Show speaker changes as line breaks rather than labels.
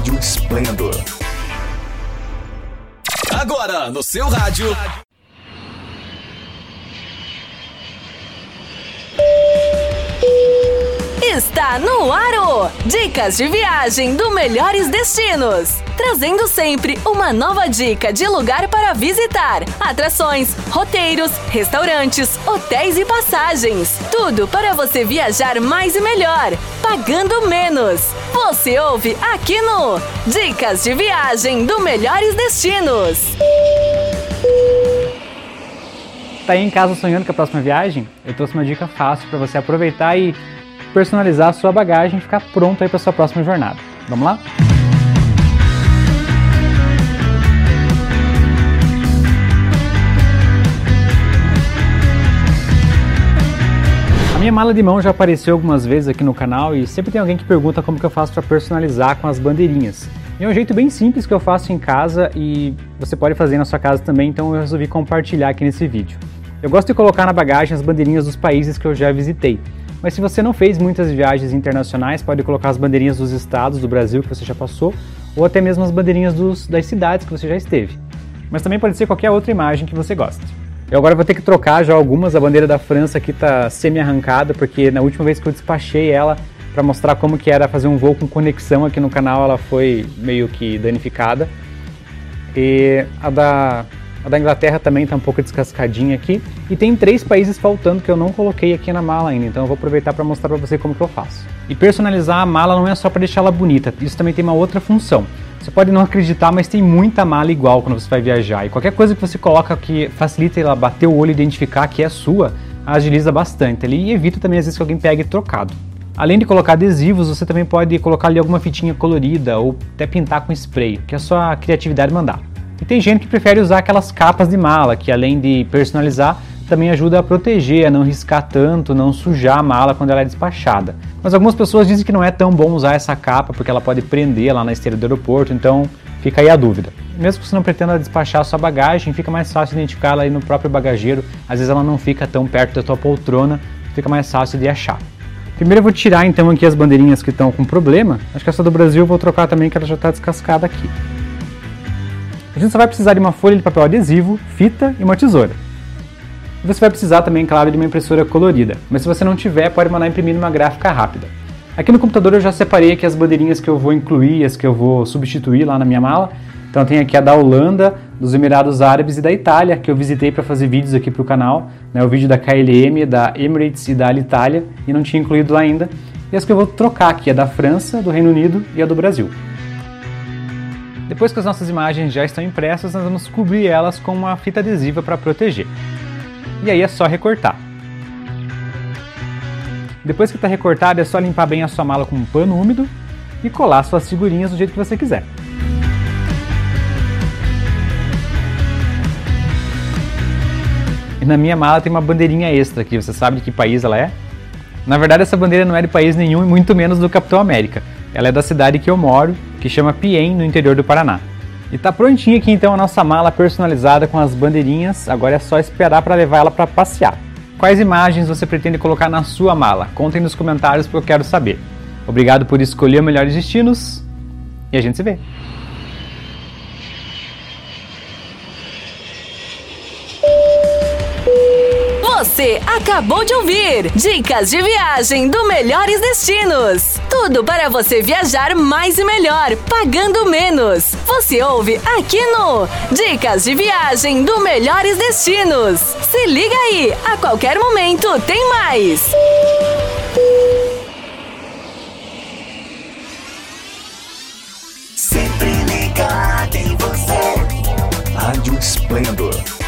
Rádio Esplendor.
Agora, no seu rádio.
Está no Dicas de viagem do Melhores Destinos. Trazendo sempre uma nova dica de lugar para visitar, atrações, roteiros, restaurantes, hotéis e passagens. Tudo para você viajar mais e melhor, pagando menos. Você ouve aqui no Dicas de Viagem do Melhores Destinos.
Tá aí em casa sonhando com a próxima viagem? Eu trouxe uma dica fácil para você aproveitar e personalizar a sua bagagem e ficar pronto aí para sua próxima jornada. Vamos lá? Minha mala de mão já apareceu algumas vezes aqui no canal e sempre tem alguém que pergunta como que eu faço para personalizar com as bandeirinhas. E é um jeito bem simples que eu faço em casa e você pode fazer na sua casa também, então eu resolvi compartilhar aqui nesse vídeo. Eu gosto de colocar na bagagem as bandeirinhas dos países que eu já visitei. Mas se você não fez muitas viagens internacionais, pode colocar as bandeirinhas dos estados do Brasil que você já passou, ou até mesmo as bandeirinhas dos, das cidades que você já esteve. Mas também pode ser qualquer outra imagem que você goste. Eu agora vou ter que trocar já algumas, a bandeira da França aqui está semi-arrancada, porque na última vez que eu despachei ela para mostrar como que era fazer um voo com conexão aqui no canal, ela foi meio que danificada. E a da a da Inglaterra também está um pouco descascadinha aqui. E tem três países faltando que eu não coloquei aqui na mala ainda, então eu vou aproveitar para mostrar para você como que eu faço. E personalizar a mala não é só para deixar ela bonita, isso também tem uma outra função. Você pode não acreditar, mas tem muita mala igual quando você vai viajar. E qualquer coisa que você coloca que facilita ela bater o olho e identificar que é sua, agiliza bastante ali e evita também às vezes que alguém pegue trocado. Além de colocar adesivos, você também pode colocar ali alguma fitinha colorida ou até pintar com spray, que é a sua criatividade mandar. E tem gente que prefere usar aquelas capas de mala, que além de personalizar, também ajuda a proteger, a não riscar tanto, não sujar a mala quando ela é despachada. Mas algumas pessoas dizem que não é tão bom usar essa capa porque ela pode prender lá na esteira do aeroporto, então fica aí a dúvida. Mesmo que você não pretenda despachar a sua bagagem, fica mais fácil identificá-la aí no próprio bagageiro. Às vezes ela não fica tão perto da tua poltrona, fica mais fácil de achar. Primeiro eu vou tirar então aqui as bandeirinhas que estão com problema. Acho que essa do Brasil eu vou trocar também, que ela já está descascada aqui. Gente só vai precisar de uma folha de papel adesivo, fita e uma tesoura. Você vai precisar também, claro, de uma impressora colorida, mas se você não tiver, pode mandar imprimir numa gráfica rápida. Aqui no computador eu já separei aqui as bandeirinhas que eu vou incluir, as que eu vou substituir lá na minha mala. Então tem aqui a da Holanda, dos Emirados Árabes e da Itália, que eu visitei para fazer vídeos aqui para o canal. Né, o vídeo da KLM, da Emirates e da Alitalia, e não tinha incluído lá ainda. E as que eu vou trocar aqui, a da França, do Reino Unido e a do Brasil. Depois que as nossas imagens já estão impressas, nós vamos cobrir elas com uma fita adesiva para proteger. E aí é só recortar. Depois que está recortado, é só limpar bem a sua mala com um pano úmido e colar suas figurinhas do jeito que você quiser. E na minha mala tem uma bandeirinha extra aqui, você sabe de que país ela é? Na verdade, essa bandeira não é de país nenhum e muito menos do Capitão América. Ela é da cidade que eu moro, que chama Piem, no interior do Paraná. E tá prontinha aqui então a nossa mala personalizada com as bandeirinhas, agora é só esperar para levar ela para passear. Quais imagens você pretende colocar na sua mala? Contem nos comentários porque eu quero saber. Obrigado por escolher melhores destinos e a gente se vê.
Você acabou de ouvir Dicas de Viagem do Melhores Destinos. Tudo para você viajar mais e melhor, pagando menos. Você ouve aqui no Dicas de Viagem do Melhores Destinos. Se liga aí, a qualquer momento tem mais.
Sempre ligado em você. Rádio Esplendor.